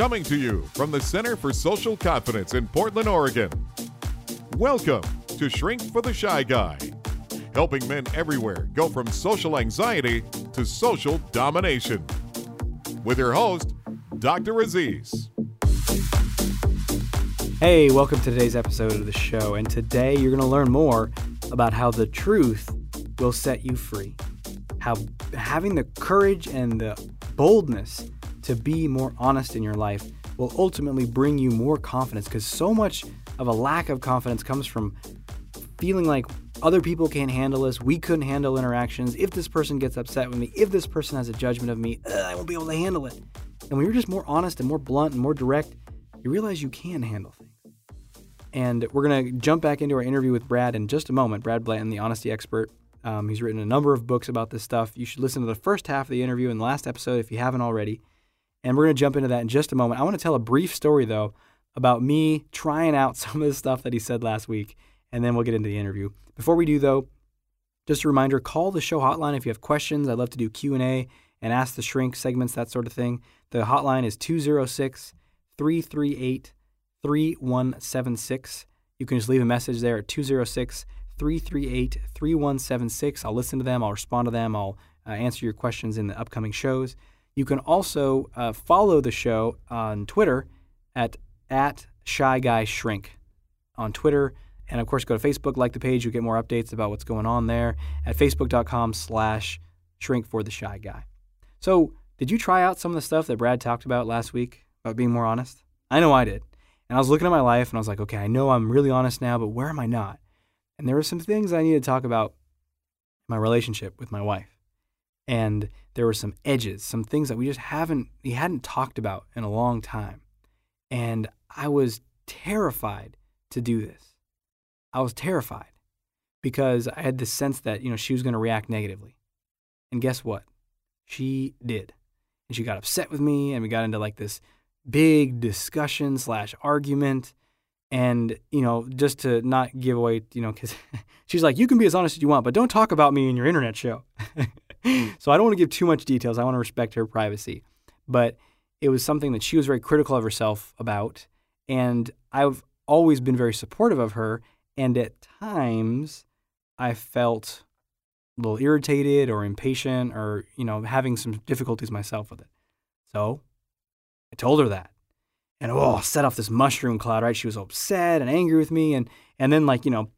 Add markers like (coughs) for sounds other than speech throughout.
Coming to you from the Center for Social Confidence in Portland, Oregon. Welcome to Shrink for the Shy Guy, helping men everywhere go from social anxiety to social domination. With your host, Dr. Aziz. Hey, welcome to today's episode of the show. And today you're going to learn more about how the truth will set you free. How having the courage and the boldness to be more honest in your life will ultimately bring you more confidence because so much of a lack of confidence comes from feeling like other people can't handle us, we couldn't handle interactions. If this person gets upset with me, if this person has a judgment of me, I won't be able to handle it. And when you're just more honest and more blunt and more direct, you realize you can handle things. And we're going to jump back into our interview with Brad in just a moment. Brad Blanton, the honesty expert. Um, he's written a number of books about this stuff. You should listen to the first half of the interview and the last episode if you haven't already. And we're going to jump into that in just a moment. I want to tell a brief story, though, about me trying out (laughs) some of the stuff that he said last week, and then we'll get into the interview. Before we do, though, just a reminder, call the show hotline if you have questions. I'd love to do Q&A and ask the shrink segments, that sort of thing. The hotline is 206 338 3176. You can just leave a message there at 206 338 3176. I'll listen to them, I'll respond to them, I'll uh, answer your questions in the upcoming shows. You can also uh, follow the show on Twitter at, at Shy Guy Shrink on Twitter. And of course, go to Facebook, like the page, you'll get more updates about what's going on there at facebook.com slash shrink for the shy guy. So, did you try out some of the stuff that Brad talked about last week about being more honest? I know I did. And I was looking at my life and I was like, okay, I know I'm really honest now, but where am I not? And there were some things I needed to talk about my relationship with my wife. And there were some edges, some things that we just haven't, we hadn't talked about in a long time. And I was terrified to do this. I was terrified because I had this sense that, you know, she was going to react negatively. And guess what? She did. And she got upset with me and we got into like this big discussion slash argument. And, you know, just to not give away, you know, because (laughs) she's like, you can be as honest as you want, but don't talk about me in your internet show. (laughs) so I don't want to give too much details. I want to respect her privacy. But it was something that she was very critical of herself about. And I've always been very supportive of her. And at times, I felt a little irritated or impatient or, you know, having some difficulties myself with it. So I told her that. And oh, set off this mushroom cloud, right? She was upset and angry with me. And and then like, you know,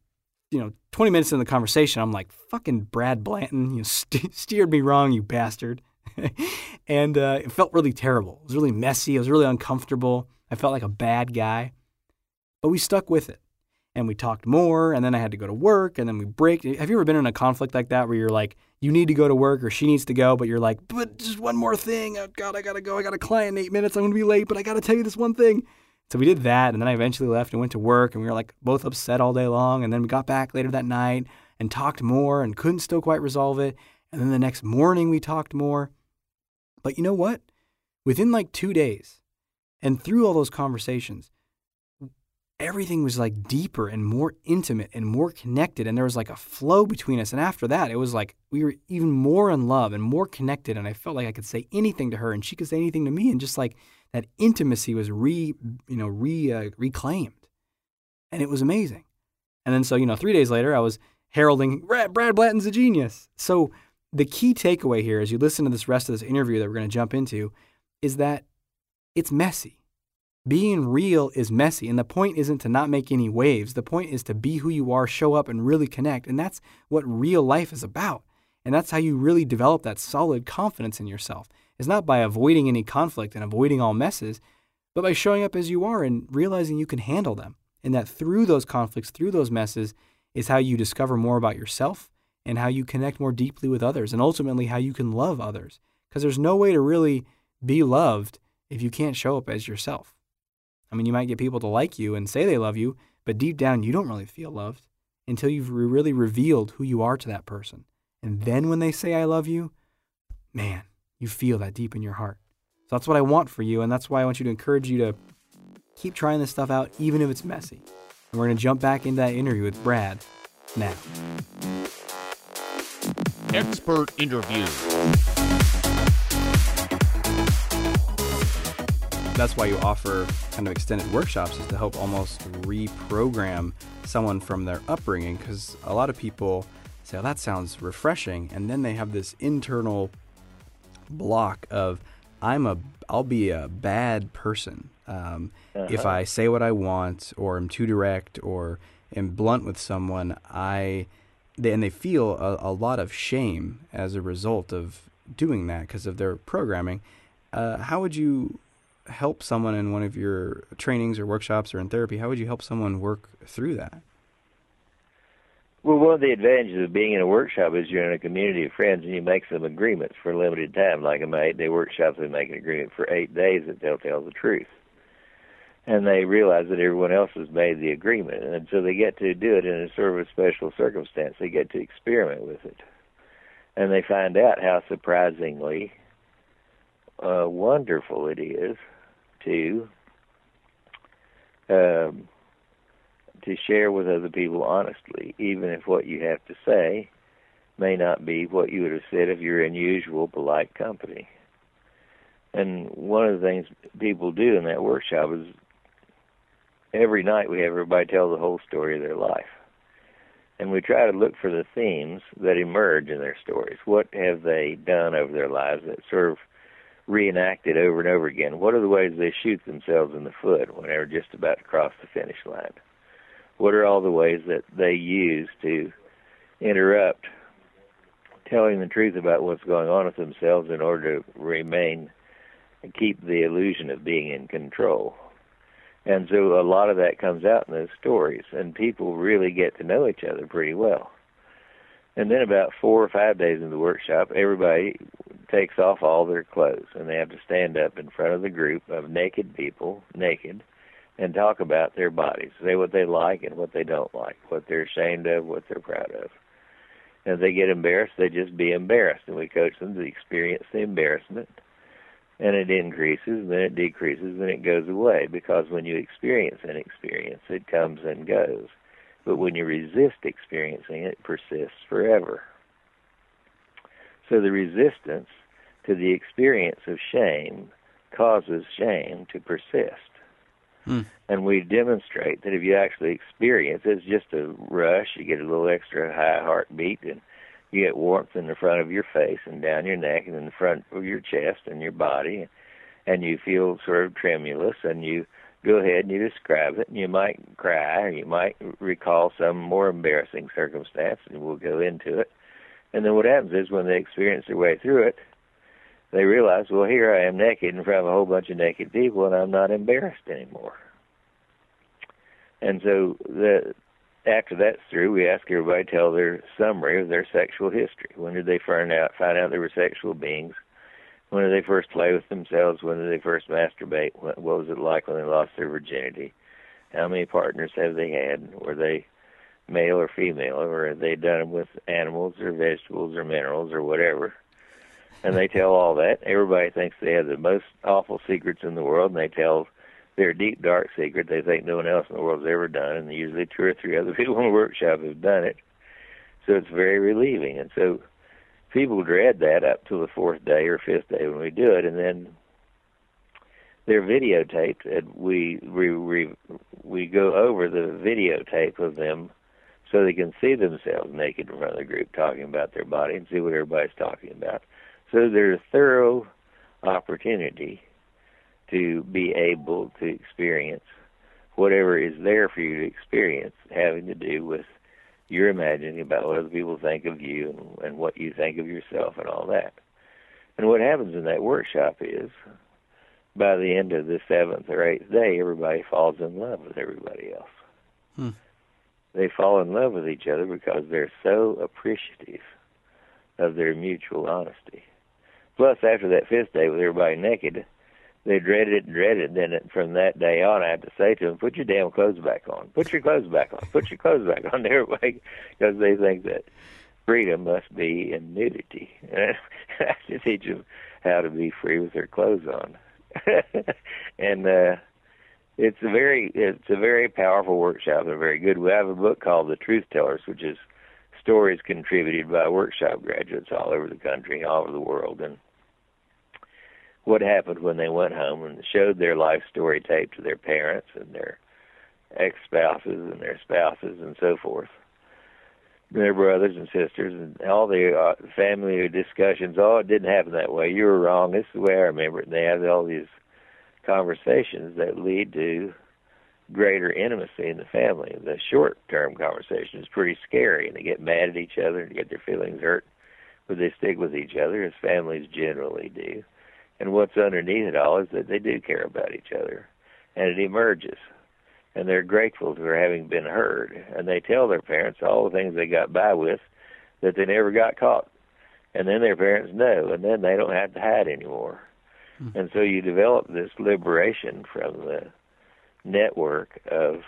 you know, 20 minutes in the conversation, I'm like, fucking Brad Blanton, you (laughs) st- steered me wrong, you bastard. (laughs) and uh, it felt really terrible. It was really messy. It was really uncomfortable. I felt like a bad guy. But we stuck with it and we talked more and then I had to go to work and then we break. Have you ever been in a conflict like that where you're like, you need to go to work or she needs to go, but you're like, but just one more thing. Oh God, I gotta go. I got a client in eight minutes. I'm gonna be late, but I gotta tell you this one thing. So we did that and then I eventually left and went to work and we were like both upset all day long. And then we got back later that night and talked more and couldn't still quite resolve it. And then the next morning we talked more. But you know what? Within like two days and through all those conversations, everything was like deeper and more intimate and more connected and there was like a flow between us and after that it was like we were even more in love and more connected and i felt like i could say anything to her and she could say anything to me and just like that intimacy was re you know re uh, reclaimed and it was amazing and then so you know 3 days later i was heralding brad, brad blanton's a genius so the key takeaway here as you listen to this rest of this interview that we're going to jump into is that it's messy being real is messy, and the point isn't to not make any waves. The point is to be who you are, show up, and really connect. And that's what real life is about. And that's how you really develop that solid confidence in yourself. It's not by avoiding any conflict and avoiding all messes, but by showing up as you are and realizing you can handle them. And that through those conflicts, through those messes, is how you discover more about yourself and how you connect more deeply with others, and ultimately how you can love others. Because there's no way to really be loved if you can't show up as yourself. I mean, you might get people to like you and say they love you, but deep down, you don't really feel loved until you've really revealed who you are to that person. And then when they say, I love you, man, you feel that deep in your heart. So that's what I want for you. And that's why I want you to encourage you to keep trying this stuff out, even if it's messy. And we're going to jump back into that interview with Brad now. Expert interview. that's why you offer kind of extended workshops is to help almost reprogram someone from their upbringing because a lot of people say, oh, that sounds refreshing. And then they have this internal block of, I'm a, I'll be a bad person. Um, uh-huh. If I say what I want or am too direct or am blunt with someone, I, they, and they feel a, a lot of shame as a result of doing that because of their programming. Uh, how would you help someone in one of your trainings or workshops or in therapy? How would you help someone work through that? Well, one of the advantages of being in a workshop is you're in a community of friends and you make some agreements for a limited time. Like in my eight day workshop, they make an agreement for eight days that they'll tell the truth. And they realize that everyone else has made the agreement. And so they get to do it in a sort of a special circumstance. They get to experiment with it. And they find out how surprisingly uh, wonderful it is to um, to share with other people honestly, even if what you have to say may not be what you would have said if you're in usual polite company. And one of the things people do in that workshop is every night we have everybody tell the whole story of their life. And we try to look for the themes that emerge in their stories. What have they done over their lives that sort of reenacted over and over again. What are the ways they shoot themselves in the foot when they're just about to cross the finish line? What are all the ways that they use to interrupt telling the truth about what's going on with themselves in order to remain and keep the illusion of being in control? And so a lot of that comes out in those stories, and people really get to know each other pretty well. And then about four or five days in the workshop, everybody takes off all their clothes and they have to stand up in front of the group of naked people, naked, and talk about their bodies, say what they like and what they don't like, what they're ashamed of, what they're proud of. And if they get embarrassed, they just be embarrassed, and we coach them to experience the embarrassment. And it increases, then it decreases, then it goes away. Because when you experience an experience, it comes and goes. But when you resist experiencing it, it persists forever. So the resistance to the experience of shame causes shame to persist. And we demonstrate that if you actually experience it, it's just a rush, you get a little extra high heartbeat, and you get warmth in the front of your face and down your neck and in the front of your chest and your body, and you feel sort of tremulous, and you go ahead and you describe it, and you might cry, or you might recall some more embarrassing circumstance, and we'll go into it. And then what happens is when they experience their way through it, they realize, well, here I am naked in front of a whole bunch of naked people, and I'm not embarrassed anymore. And so the after that's through, we ask everybody to tell their summary of their sexual history. When did they find out find out they were sexual beings? When did they first play with themselves? When did they first masturbate? What, what was it like when they lost their virginity? How many partners have they had? Were they male or female, or have they done them with animals or vegetables or minerals or whatever? And they tell all that. Everybody thinks they have the most awful secrets in the world, and they tell their deep, dark secret they think no one else in the world has ever done, and usually two or three other (laughs) people in the workshop have done it. So it's very relieving, and so people dread that up to the fourth day or fifth day when we do it, and then they're videotaped, and we we we, we go over the videotape of them so they can see themselves naked in front of the group talking about their body and see what everybody's talking about. So there's a thorough opportunity to be able to experience whatever is there for you to experience having to do with your imagining about what other people think of you and, and what you think of yourself and all that. And what happens in that workshop is by the end of the seventh or eighth day, everybody falls in love with everybody else. Hmm. They fall in love with each other because they're so appreciative of their mutual honesty. Plus, after that fifth day with everybody naked, they dreaded it and dreaded. It. Then from that day on, I had to say to them, "Put your damn clothes back on. Put your clothes back on. Put your clothes back on." (laughs) Everybody, because they think that freedom must be in nudity. (laughs) I have to teach them how to be free with their clothes on. (laughs) and uh, it's a very it's a very powerful workshop and very good. We have a book called The Truth Tellers, which is stories contributed by workshop graduates all over the country, all over the world, and what happened when they went home and showed their life story tape to their parents and their ex spouses and their spouses and so forth, their brothers and sisters and all the uh, family discussions. Oh, it didn't happen that way. You were wrong. This is the way I remember it. And they have all these conversations that lead to greater intimacy in the family. The short term conversation is pretty scary and they get mad at each other and get their feelings hurt, but they stick with each other as families generally do. And what's underneath it all is that they do care about each other. And it emerges. And they're grateful for having been heard. And they tell their parents all the things they got by with that they never got caught. And then their parents know, and then they don't have to hide anymore. Mm-hmm. And so you develop this liberation from the network of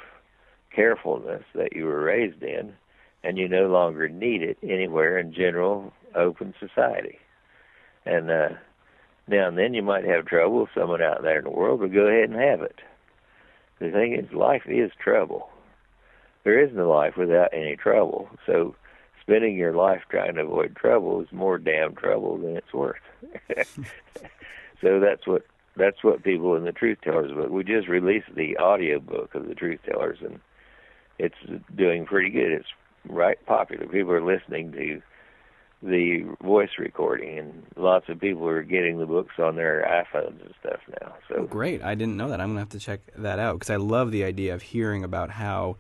carefulness that you were raised in, and you no longer need it anywhere in general open society. And uh, now and then you might have trouble with someone out there in the world, but go ahead and have it. The thing is, life is trouble. There is no life without any trouble. So spending your life trying to avoid trouble is more damn trouble than it's worth. (laughs) so that's what that's what people in the Truth Tellers book. We just released the audio book of the Truth Tellers, and it's doing pretty good. It's right popular. People are listening to the voice recording, and lots of people are getting the books on their iPhones and stuff now. So oh, great! I didn't know that. I'm gonna have to check that out because I love the idea of hearing about how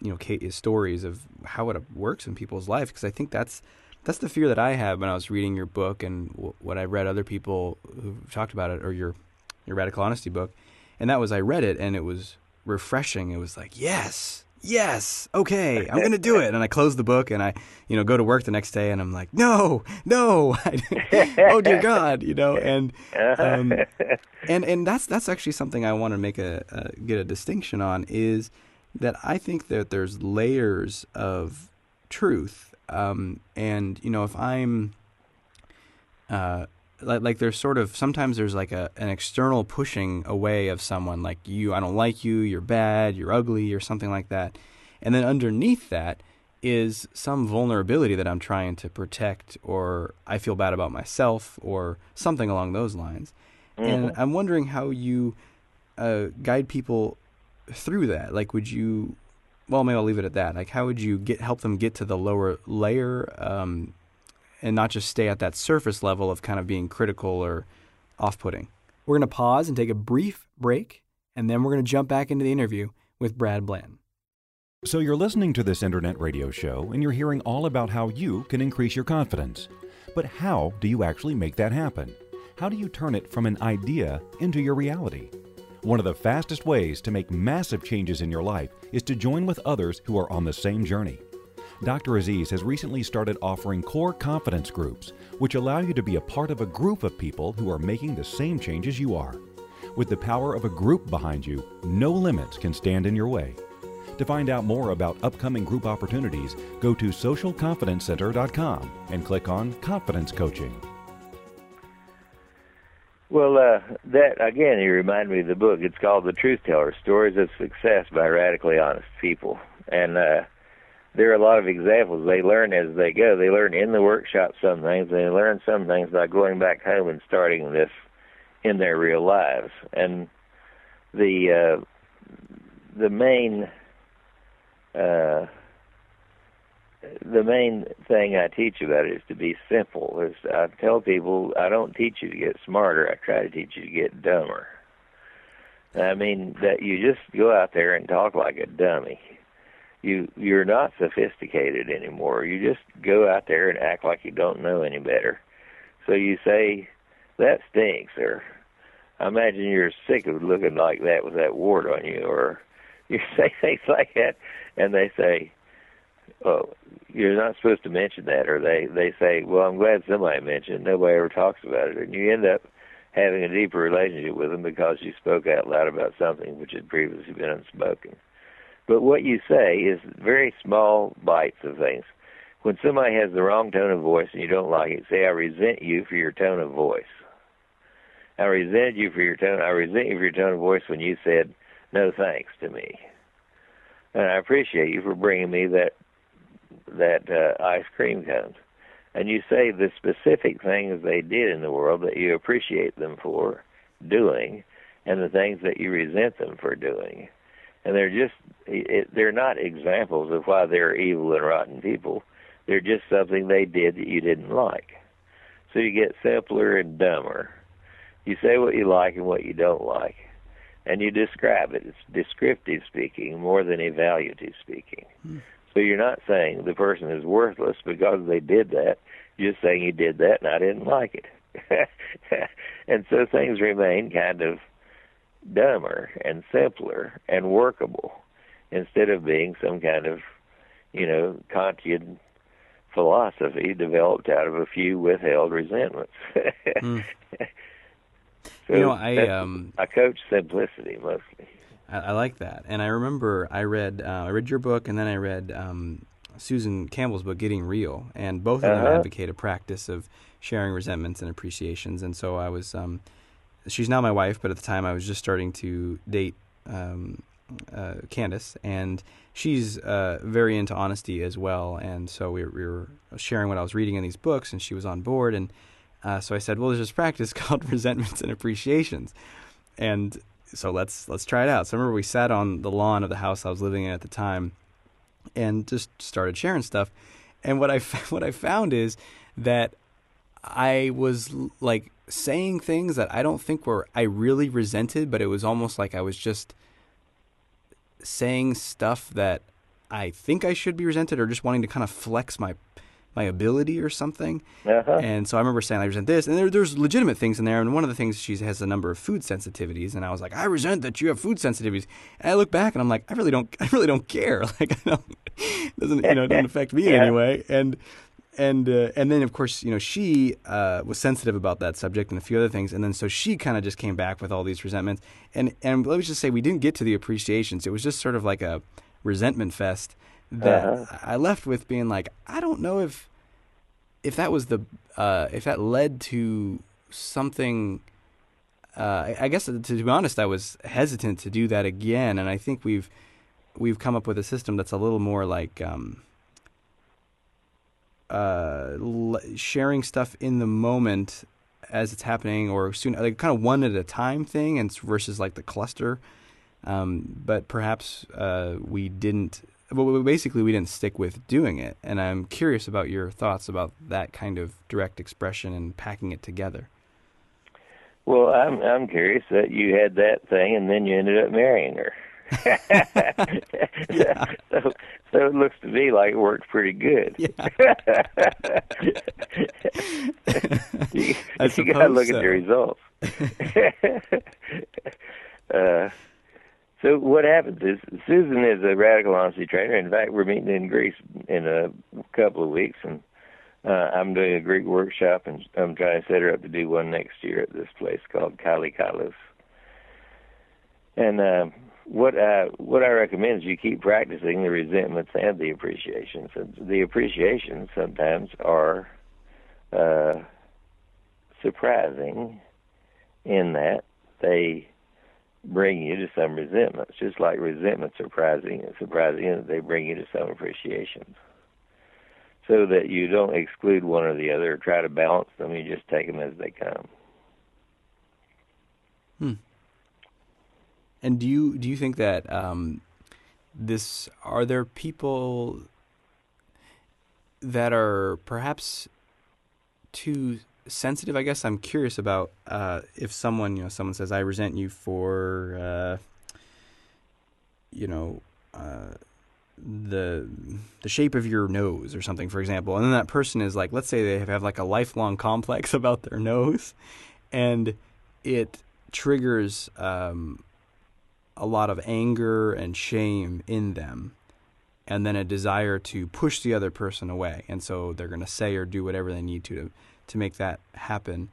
you know Kate, stories of how it works in people's life because I think that's that's the fear that I have when I was reading your book and what I read other people who talked about it or your your radical honesty book, and that was I read it and it was refreshing. It was like yes, yes, okay, I'm gonna do it. And I close the book and I, you know, go to work the next day and I'm like, no, no, (laughs) oh dear God, you know, and um, and and that's that's actually something I want to make a, a get a distinction on is that I think that there's layers of truth, um, and you know, if I'm uh, like, like there's sort of sometimes there's like a an external pushing away of someone like you I don't like you you're bad you're ugly or something like that. And then underneath that is some vulnerability that I'm trying to protect or I feel bad about myself or something along those lines. Mm-hmm. and I'm wondering how you uh, guide people through that. Like would you well maybe I'll leave it at that. Like how would you get help them get to the lower layer um, and not just stay at that surface level of kind of being critical or off putting. We're going to pause and take a brief break, and then we're going to jump back into the interview with Brad Blanton. So, you're listening to this internet radio show, and you're hearing all about how you can increase your confidence. But how do you actually make that happen? How do you turn it from an idea into your reality? One of the fastest ways to make massive changes in your life is to join with others who are on the same journey. Dr. Aziz has recently started offering core confidence groups, which allow you to be a part of a group of people who are making the same changes you are. With the power of a group behind you, no limits can stand in your way. To find out more about upcoming group opportunities, go to socialconfidencecenter.com and click on Confidence Coaching. Well, uh, that again, you remind me of the book. It's called The Truth Teller: Stories of Success by Radically Honest People, and uh, there are a lot of examples. They learn as they go. They learn in the workshop some things. They learn some things by going back home and starting this in their real lives. And the uh, the main uh, the main thing I teach about it is to be simple. Is I tell people I don't teach you to get smarter. I try to teach you to get dumber. I mean that you just go out there and talk like a dummy you you're not sophisticated anymore. You just go out there and act like you don't know any better. So you say, "That stinks," or I imagine you're sick of looking like that with that wart on you, or (laughs) you say things like that, and they say, "Oh, you're not supposed to mention that," or they they say, "Well, I'm glad somebody mentioned. It. Nobody ever talks about it," and you end up having a deeper relationship with them because you spoke out loud about something which had previously been unspoken. But what you say is very small bites of things. When somebody has the wrong tone of voice and you don't like it, say, I resent you for your tone of voice. I resent you for your tone. I resent you for your tone of voice when you said no thanks to me. And I appreciate you for bringing me that that uh, ice cream cone. and you say the specific things they did in the world that you appreciate them for doing, and the things that you resent them for doing. And they're just it, they're not examples of why they're evil and rotten people. They're just something they did that you didn't like. So you get simpler and dumber. You say what you like and what you don't like, and you describe it. It's descriptive speaking more than evaluative speaking. Hmm. So you're not saying the person is worthless because they did that. You're just saying you did that and I didn't like it. (laughs) and so things remain kind of dumber and simpler and workable instead of being some kind of, you know, Kantian philosophy developed out of a few withheld resentments. (laughs) mm. so you know, I um, I coach simplicity mostly. I, I, like that, and I remember I read uh, I read your book, and then I read um, Susan Campbell's book, Getting Real, and both of uh-huh. them advocate a practice of sharing resentments and appreciations. And so I was, um, she's now my wife, but at the time I was just starting to date um, uh, Candace, and she's uh, very into honesty as well. And so we, we, were sharing what I was reading in these books, and she was on board. And uh, so I said, "Well, there's this practice (laughs) called resentments and appreciations," and so let's let's try it out. So I remember we sat on the lawn of the house I was living in at the time, and just started sharing stuff. And what I (laughs) what I found is that I was like saying things that I don't think were I really resented, but it was almost like I was just saying stuff that I think I should be resented or just wanting to kind of flex my my ability or something. Uh-huh. And so I remember saying I resent this, and there, there's legitimate things in there. And one of the things she has a number of food sensitivities, and I was like, I resent that you have food sensitivities. And I look back and I'm like, I really don't, (laughs) I really don't care. (laughs) Like, I don't, (laughs) doesn't you know, doesn't affect me yeah. in any way. And and uh, and then of course you know she uh, was sensitive about that subject and a few other things, and then so she kind of just came back with all these resentments. And and let me just say we didn't get to the appreciations. It was just sort of like a resentment fest that uh-huh. I left with being like, I don't know if if that was the uh, if that led to something. Uh, I guess to be honest, I was hesitant to do that again, and I think we've we've come up with a system that's a little more like um, uh, sharing stuff in the moment as it's happening, or soon, like kind of one at a time thing, and versus like the cluster. Um, but perhaps uh, we didn't. Well, basically, we didn't stick with doing it, and I'm curious about your thoughts about that kind of direct expression and packing it together. Well, I'm I'm curious that you had that thing, and then you ended up marrying her. (laughs) yeah. so, so it looks to me like it worked pretty good. Yeah. (laughs) you, you got to look so. at the results. (laughs) uh, so what happens is Susan is a radical honesty trainer. In fact, we're meeting in Greece in a couple of weeks, and uh, I'm doing a Greek workshop, and I'm trying to set her up to do one next year at this place called Kalikalos. And uh, what I what I recommend is you keep practicing the resentments and the appreciations. And the appreciations sometimes are uh, surprising in that they bring you to some resentments, just like resentments surprising surprising in that they bring you to some appreciations. So that you don't exclude one or the other or try to balance them, you just take them as they come. Hmm. And do you do you think that um, this are there people that are perhaps too sensitive? I guess I'm curious about uh, if someone you know someone says I resent you for uh, you know. Uh, the the shape of your nose or something for example and then that person is like let's say they have, have like a lifelong complex (laughs) about their nose and it triggers um, a lot of anger and shame in them and then a desire to push the other person away. And so they're going to say or do whatever they need to to, to make that happen.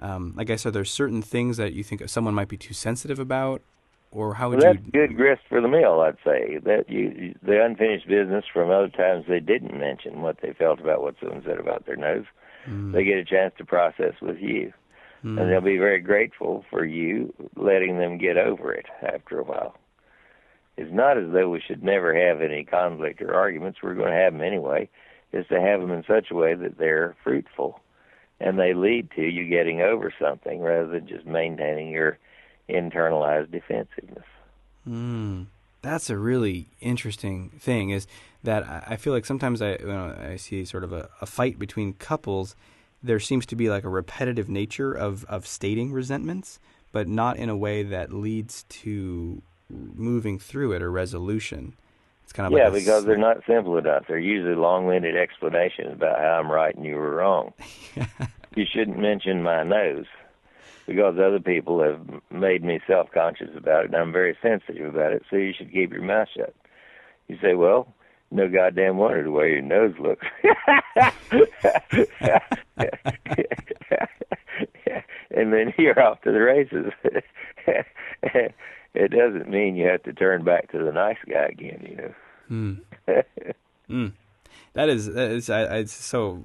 Um, like i said there's certain things that you think someone might be too sensitive about or how would well, that's you good grist for the mill i'd say. That you the unfinished business from other times they didn't mention what they felt about what someone said about their nose. Mm. they get a chance to process with you mm. and they'll be very grateful for you letting them get over it after a while. It's not as though we should never have any conflict or arguments. We're going to have them anyway. is to have them in such a way that they're fruitful and they lead to you getting over something rather than just maintaining your internalized defensiveness. Mm, that's a really interesting thing. Is that I feel like sometimes I you know, I see sort of a, a fight between couples. There seems to be like a repetitive nature of of stating resentments, but not in a way that leads to moving through it or resolution. It's kind of yeah, like because they're not simple enough. They're usually long-winded explanations about how I'm right and you were wrong. (laughs) you shouldn't mention my nose because other people have made me self-conscious about it, and I'm very sensitive about it. So you should keep your mouth shut. You say, well, no goddamn wonder the way your nose looks. (laughs) and then you're off to the races. (laughs) it doesn't mean you have to turn back to the nice guy again, you know. Mm. (laughs) mm. That is, that is I, I, it's so,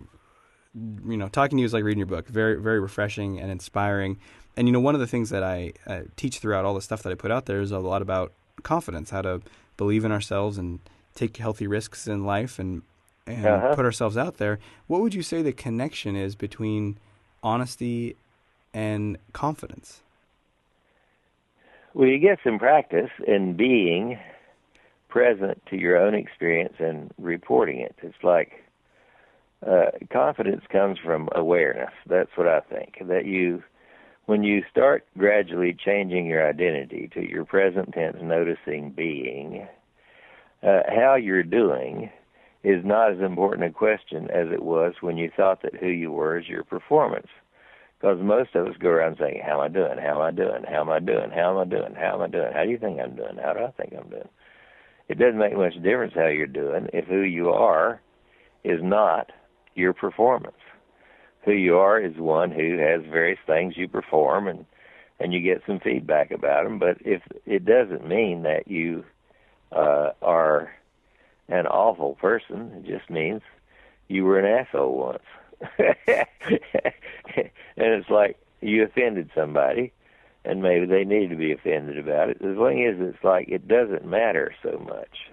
you know, talking to you is like reading your book. Very, very refreshing and inspiring. And you know, one of the things that I uh, teach throughout all the stuff that I put out there is a lot about confidence, how to believe in ourselves and take healthy risks in life and and uh-huh. put ourselves out there. What would you say the connection is between honesty and confidence? Well, you get some practice in being present to your own experience and reporting it. It's like uh, confidence comes from awareness. That's what I think. That you, when you start gradually changing your identity to your present tense, noticing being, uh, how you're doing is not as important a question as it was when you thought that who you were is your performance. Because most of us go around saying, How am I doing? How am I doing? How am I doing? How am I doing? How am I doing? How do you think I'm doing? How do I think I'm doing? It doesn't make much difference how you're doing if who you are is not your performance. Who you are is one who has various things you perform and and you get some feedback about them. But if it doesn't mean that you uh, are an awful person, it just means you were an asshole once. (laughs) and it's like you offended somebody, and maybe they need to be offended about it. The thing is, it's like it doesn't matter so much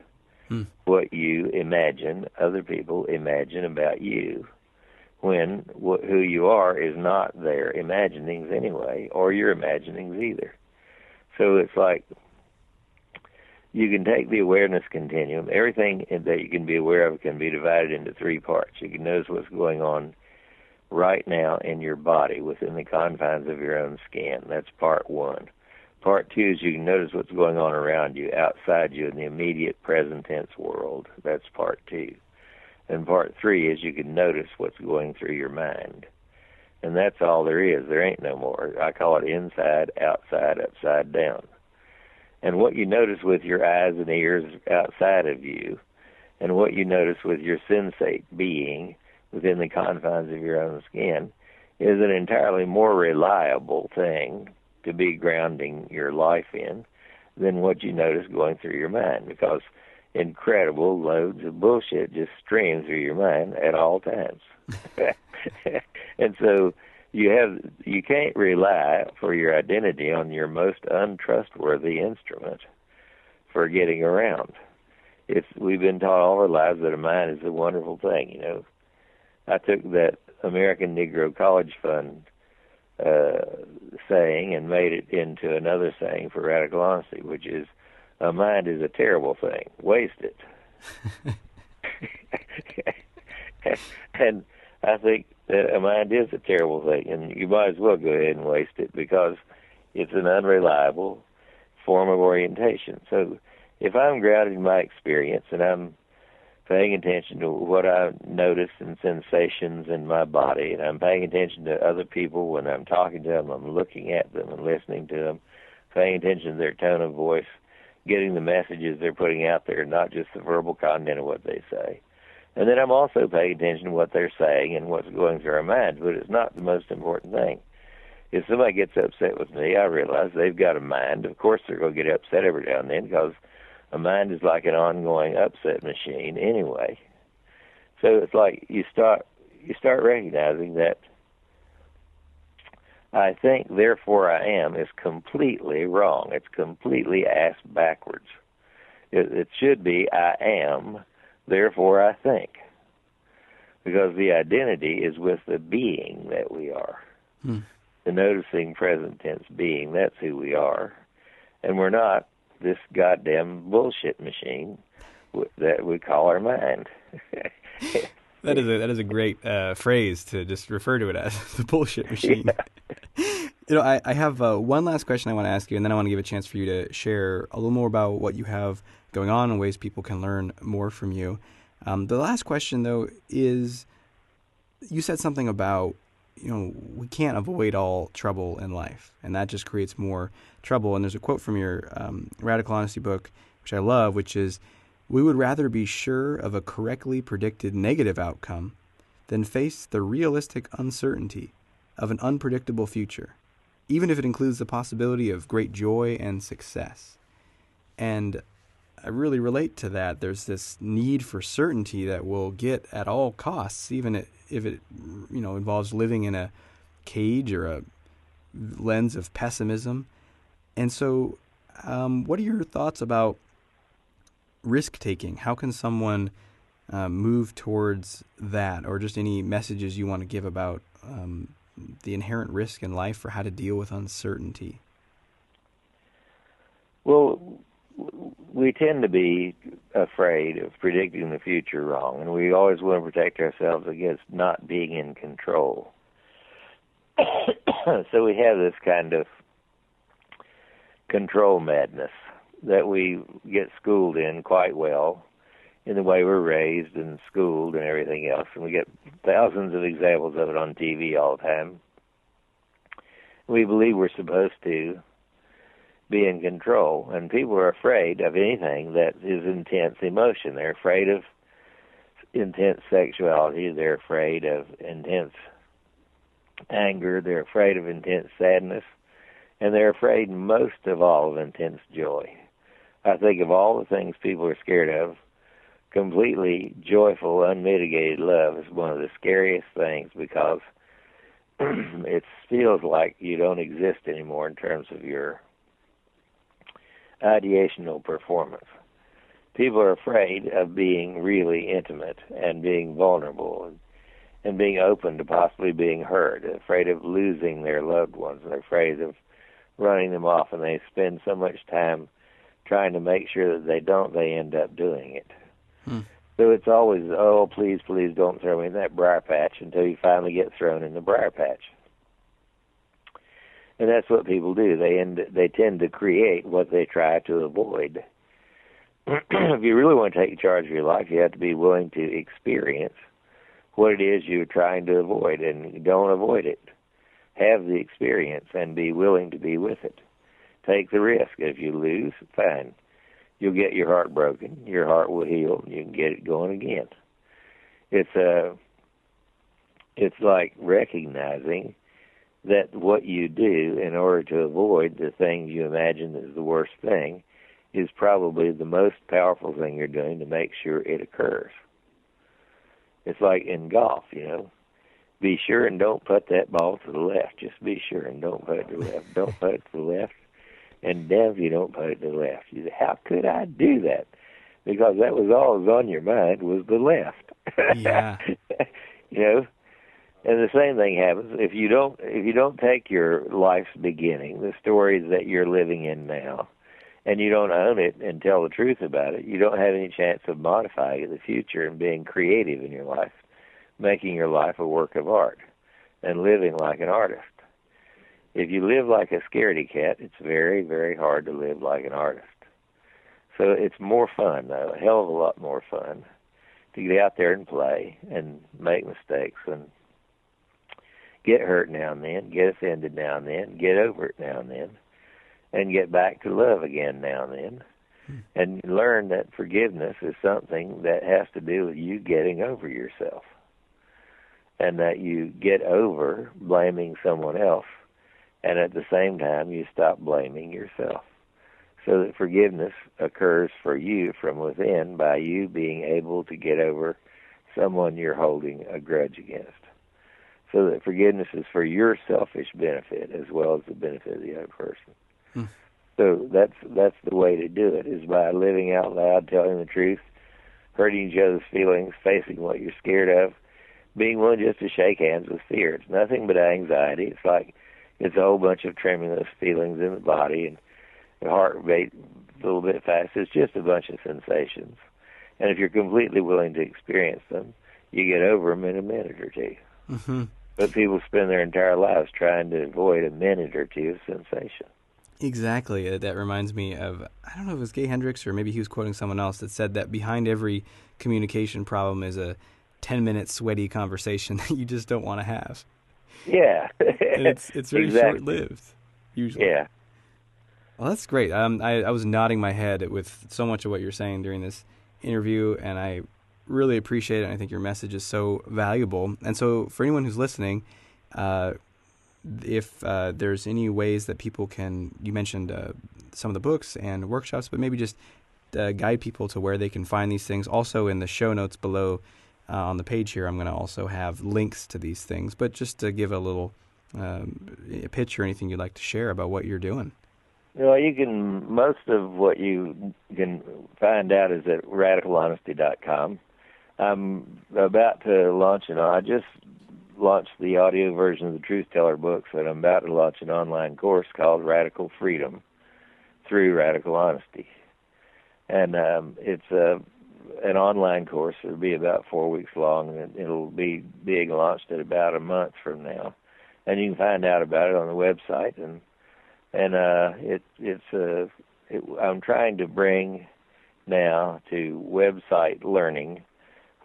hmm. what you imagine other people imagine about you when wh- who you are is not their imaginings anyway, or your imaginings either. So it's like you can take the awareness continuum. Everything that you can be aware of can be divided into three parts. You can notice what's going on right now in your body within the confines of your own skin. That's part one. Part two is you can notice what's going on around you, outside you, in the immediate present tense world. That's part two. And part three is you can notice what's going through your mind. And that's all there is. There ain't no more. I call it inside, outside, upside down and what you notice with your eyes and ears outside of you, and what you notice with your sensate being within the confines of your own skin, is an entirely more reliable thing to be grounding your life in than what you notice going through your mind because incredible loads of bullshit just stream through your mind at all times. (laughs) and so you have you can't rely for your identity on your most untrustworthy instrument for getting around. It's we've been taught all our lives that a mind is a wonderful thing. You know, I took that American Negro College Fund uh, saying and made it into another saying for radical honesty, which is, "A mind is a terrible thing. Waste it." (laughs) (laughs) and I think Uh, that a mind is a terrible thing, and you might as well go ahead and waste it because it's an unreliable form of orientation. So if I'm grounded in my experience and I'm paying attention to what I notice and sensations in my body, and I'm paying attention to other people when I'm talking to them, I'm looking at them and listening to them, paying attention to their tone of voice, getting the messages they're putting out there, not just the verbal content of what they say. And then I'm also paying attention to what they're saying and what's going through our minds, but it's not the most important thing. If somebody gets upset with me, I realize they've got a mind. Of course, they're going to get upset every now and then because a mind is like an ongoing upset machine anyway. So it's like you start you start recognizing that I think, therefore I am is completely wrong. It's completely ass backwards. It, it should be I am, therefore I think. because the identity is with the being that we are. Hmm. The noticing present tense being, that's who we are. And we're not this goddamn bullshit machine that we call our mind. (laughs) that is a that is a great uh, phrase to just refer to it as (laughs) the bullshit machine. Yeah. (laughs) you know, I, I have uh, one last question I want to ask you, and then I want to give a chance for you to share a little more about what you have going on and ways people can learn more from you. Um, the last question, though, is you said something about you know we can't avoid all trouble in life, and that just creates more trouble. And there's a quote from your um, Radical Honesty book, which I love, which is, "We would rather be sure of a correctly predicted negative outcome than face the realistic uncertainty of an unpredictable future, even if it includes the possibility of great joy and success." And I really relate to that. There's this need for certainty that we'll get at all costs, even if it you know involves living in a cage or a lens of pessimism. And so, um, what are your thoughts about risk taking? How can someone uh, move towards that, or just any messages you want to give about um, the inherent risk in life or how to deal with uncertainty? Well, we tend to be afraid of predicting the future wrong, and we always want to protect ourselves against not being in control. (coughs) so we have this kind of control madness that we get schooled in quite well in the way we're raised and schooled and everything else, and we get thousands of examples of it on TV all the time. We believe we're supposed to be in control. And people are afraid of anything that is intense emotion. They're afraid of intense sexuality. They're afraid of intense anger. They're afraid of intense sadness. And they're afraid most of all of intense joy. I think of all the things people are scared of, completely joyful, unmitigated love is one of the scariest things because (clears throat) it feels like you don't exist anymore in terms of your ideational performance. People are afraid of being really intimate and being vulnerable and, and being open to possibly being hurt, afraid of losing their loved ones, and they're afraid of running them off, and they spend so much time trying to make sure that they don't, they end up doing it. Hmm. So it's always, oh, please, please don't throw me in that briar patch until you finally get thrown in the briar patch and that's what people do. They end they tend to create what they try to avoid. (clears throat) if you really want to take charge of your life, you have to be willing to experience what it is you're trying to avoid, and don't avoid it. Have the experience and be willing to be with it. Take the risk. If you lose, fine. You'll get your heart broken. Your heart will heal. You can get it going again. It's a. Uh, it's like recognizing that what you do in order to avoid the things you imagine is the worst thing is probably the most powerful thing you're doing to make sure it occurs. It's like in golf, you know. Be sure and don't put that ball to the left. Just be sure and don't put it to the left. Don't put it to the left. And damn if you don't put it to the left. You say, How could I do that? Because that was all that was on your mind was the left. Yeah. (laughs) you know, and the same thing happens if you don't if you don't take your life's beginning, the stories that you're living in now, and you don't own it and tell the truth about it, you don't have any chance of modifying the future and being creative in your life, making your life a work of art, and living like an artist. If you live like a scaredy cat, it's very, very hard to live like an artist. So it's more fun, though, a hell of a lot more fun to get out there and play and make mistakes and get hurt now and then, get offended now and then, get over it now and then, and get back to love again now and then. Hmm. And learn that forgiveness is something that has to do with you getting over yourself. And that you get over blaming someone else. And at the same time, you stop blaming yourself. So that forgiveness occurs for you from within by you being able to get over someone you're holding a grudge against so that forgiveness is for your selfish benefit as well as the benefit of the other person. Hmm. So that's that's the way to do it is by living out loud, telling the truth, hurting each other's feelings, facing what you're scared of, being willing just to shake hands with fear. It's nothing but anxiety. It's like it's a whole bunch of tremulous feelings in the body and the heart rate a little bit fast. It's just a bunch of sensations. And if you're completely willing to experience them, you get over them in a minute or 2 Mm-hmm. But people spend their entire lives trying to avoid a minute or two of sensation. Exactly. Uh, that reminds me of I don't know if it was Gay Hendricks or maybe he was quoting someone else that said that behind every communication problem is a 10 minute sweaty conversation (laughs) that you just don't want to have. Yeah. And it's (laughs) it's very Exactly. short lived usually. yeah. Well, that's great. Um, I, I was nodding my head with so much of what you're saying during this interview, and I really appreciate it. I think your message is so valuable. And so, for anyone who's listening, uh, if uh, there's any ways that people can, you mentioned uh, some of the books and workshops, but maybe just uh, guide people to where they can find these things. Also, in the show notes below uh, on the page here, I'm going to also have links to these things. But just to give a little um, pitch or anything you'd like to share about what you're doing. Well, you can, most of what you can find out is at radicalhonesty.com. I'm about to launch an, I just launched the audio version of the Truth Teller books, and I'm about to launch an online course called Radical Freedom through Radical Honesty. And um, it's a, an online course. It'll be about four weeks long, and it'll be being launched at about a month from now. And you can find out about it on the website and and uh it it's uh it, I'm trying to bring now to website learning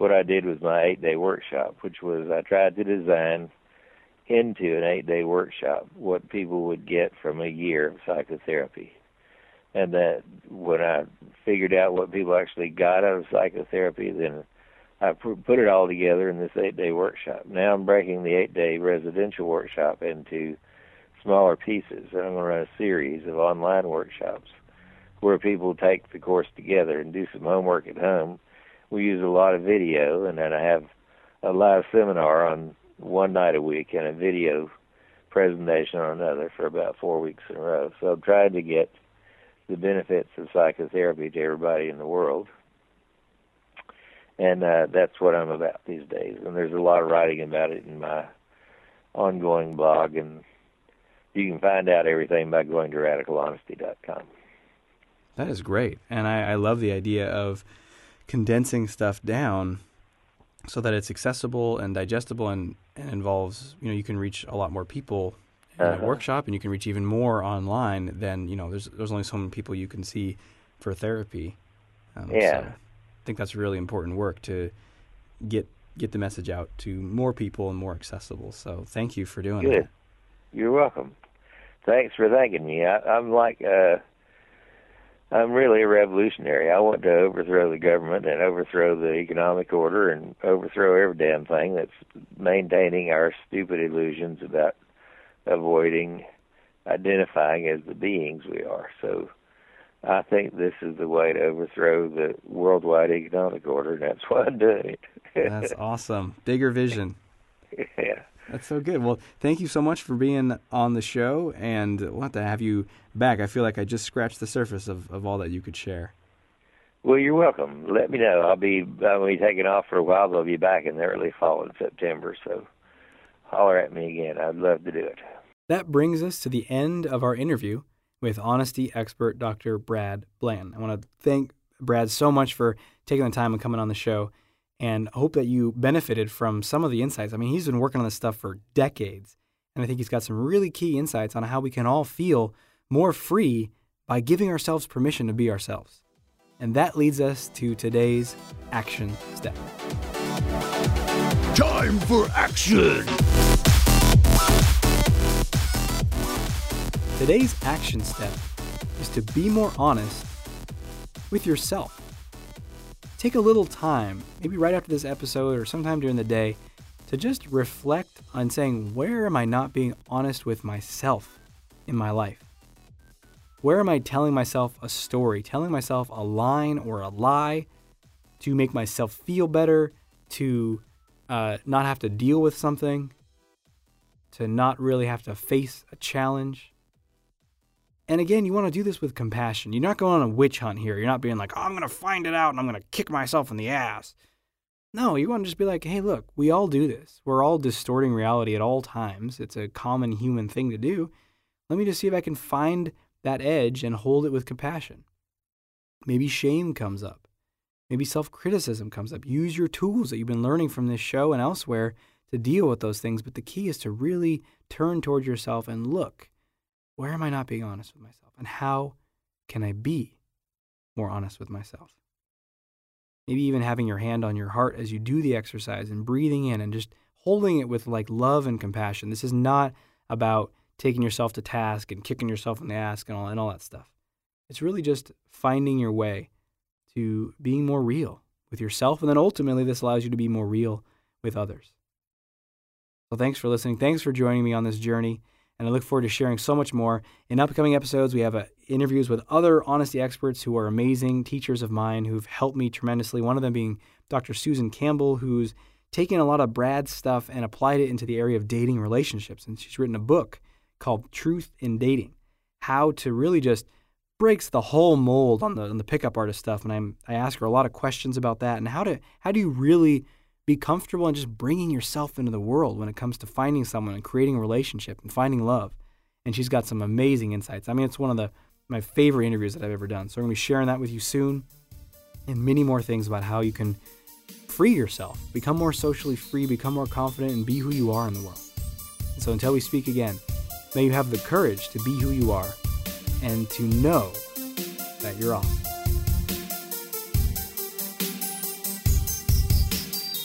what I did with my 8-day workshop which was I tried to design into an 8-day workshop what people would get from a year of psychotherapy and that when I figured out what people actually got out of psychotherapy then I put it all together in this 8-day workshop now I'm breaking the 8-day residential workshop into smaller pieces. And I'm going to run a series of online workshops where people take the course together and do some homework at home. We use a lot of video, and then I have a live seminar on one night a week and a video presentation on another for about four weeks in a row. So I'm trying to get the benefits of psychotherapy to everybody in the world. And uh, that's what I'm about these days. And there's a lot of writing about it in my ongoing blog and you can find out everything by going to radicalhonesty.com. That is great. And I, I love the idea of condensing stuff down so that it's accessible and digestible and, and involves, you know, you can reach a lot more people in a Uh-huh. workshop and you can reach even more online than, you know, there's there's only so many people you can see for therapy. Um, Yeah. So I think that's really important work to get get the message out to more people and more accessible. So thank you for doing Good. that. You're welcome. Thanks for thanking me. I, I'm like, uh, I'm really a revolutionary. I want to overthrow the government and overthrow the economic order and overthrow every damn thing that's maintaining our stupid illusions about avoiding identifying as the beings we are. So I think this is the way to overthrow the worldwide economic order, and that's (laughs) why I'm doing it. That's awesome. Bigger vision. (laughs) yeah. That's so good. Well, thank you so much for being on the show, and we'll have to have you back. I feel like I just scratched the surface of, of all that you could share. Well, you're welcome. Let me know. I'll be I'll be taking off for a while. but I'll be back in the early fall in September. So holler at me again. I'd love to do it. That brings us to the end of our interview with honesty expert Dr. Brad Blanton. I want to thank Brad so much for taking the time and coming on the show, and hope that you benefited from some of the insights. I mean, he's been working on this stuff for decades, and I think he's got some really key insights on how we can all feel more free by giving ourselves permission to be ourselves. And that leads us to today's action step. Time for action! Today's action step is to be more honest with yourself. Take a little time, maybe right after this episode or sometime during the day, to just reflect on saying, where am I not being honest with myself in my life? Where am I telling myself a story, telling myself a line or a lie to make myself feel better, to uh, not have to deal with something, to not really have to face a challenge? And again, you want to do this with compassion. You're not going on a witch hunt here. You're not being like, oh, I'm going to find it out and I'm going to kick myself in the ass. No, you want to just be like, hey, look, we all do this. We're all distorting reality at all times. It's a common human thing to do. Let me just see if I can find that edge and hold it with compassion. Maybe shame comes up. Maybe self criticism comes up. Use your tools that you've been learning from this show and elsewhere to deal with those things. But the key is to really turn towards yourself and look where am I not being honest with myself? And how can I be more honest with myself? Maybe even having your hand on your heart as you do the exercise and breathing in and just holding it with like love and compassion. This is not about taking yourself to task and kicking yourself in the ass and all, and all that stuff. It's really just finding your way to being more real with yourself. And then ultimately, this allows you to be more real with others. So thanks for listening. Thanks for joining me on this journey. And I look forward to sharing so much more. In upcoming episodes, we have uh, interviews with other honesty experts who are amazing teachers of mine who've helped me tremendously. One of them being Dr. Susan Campbell, who's taken a lot of Brad's stuff and applied it into the area of dating relationships. And she's written a book called Truth in Dating How to Really Just breaks the whole mold on the on the pickup artist stuff and I'm I ask her a lot of questions about that and how to how do you really be comfortable in just bringing yourself into the world when it comes to finding someone and creating a relationship and finding love. And she's got some amazing insights. I mean, it's one of the my favorite interviews that I've ever done. So I'm to be sharing that with you soon and many more things about how you can free yourself, become more socially free, become more confident and be who you are in the world. And so until we speak again, may you have the courage to be who you are and to know that you're awesome.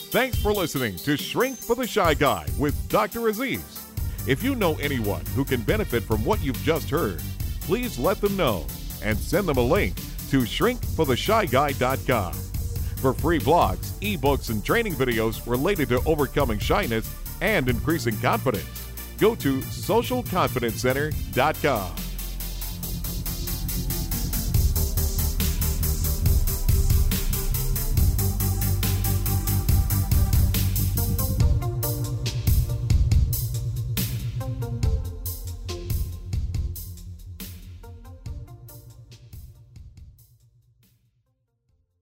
Thanks for listening to Shrink for the Shy Guy with Dr. Aziz. If you know anyone who can benefit from what you've just heard, please let them know and send them a link to shrinkfortheshyguy.com. For free blogs, ebooks, and training videos related to overcoming shyness and increasing confidence, go to socialconfidencecenter.com.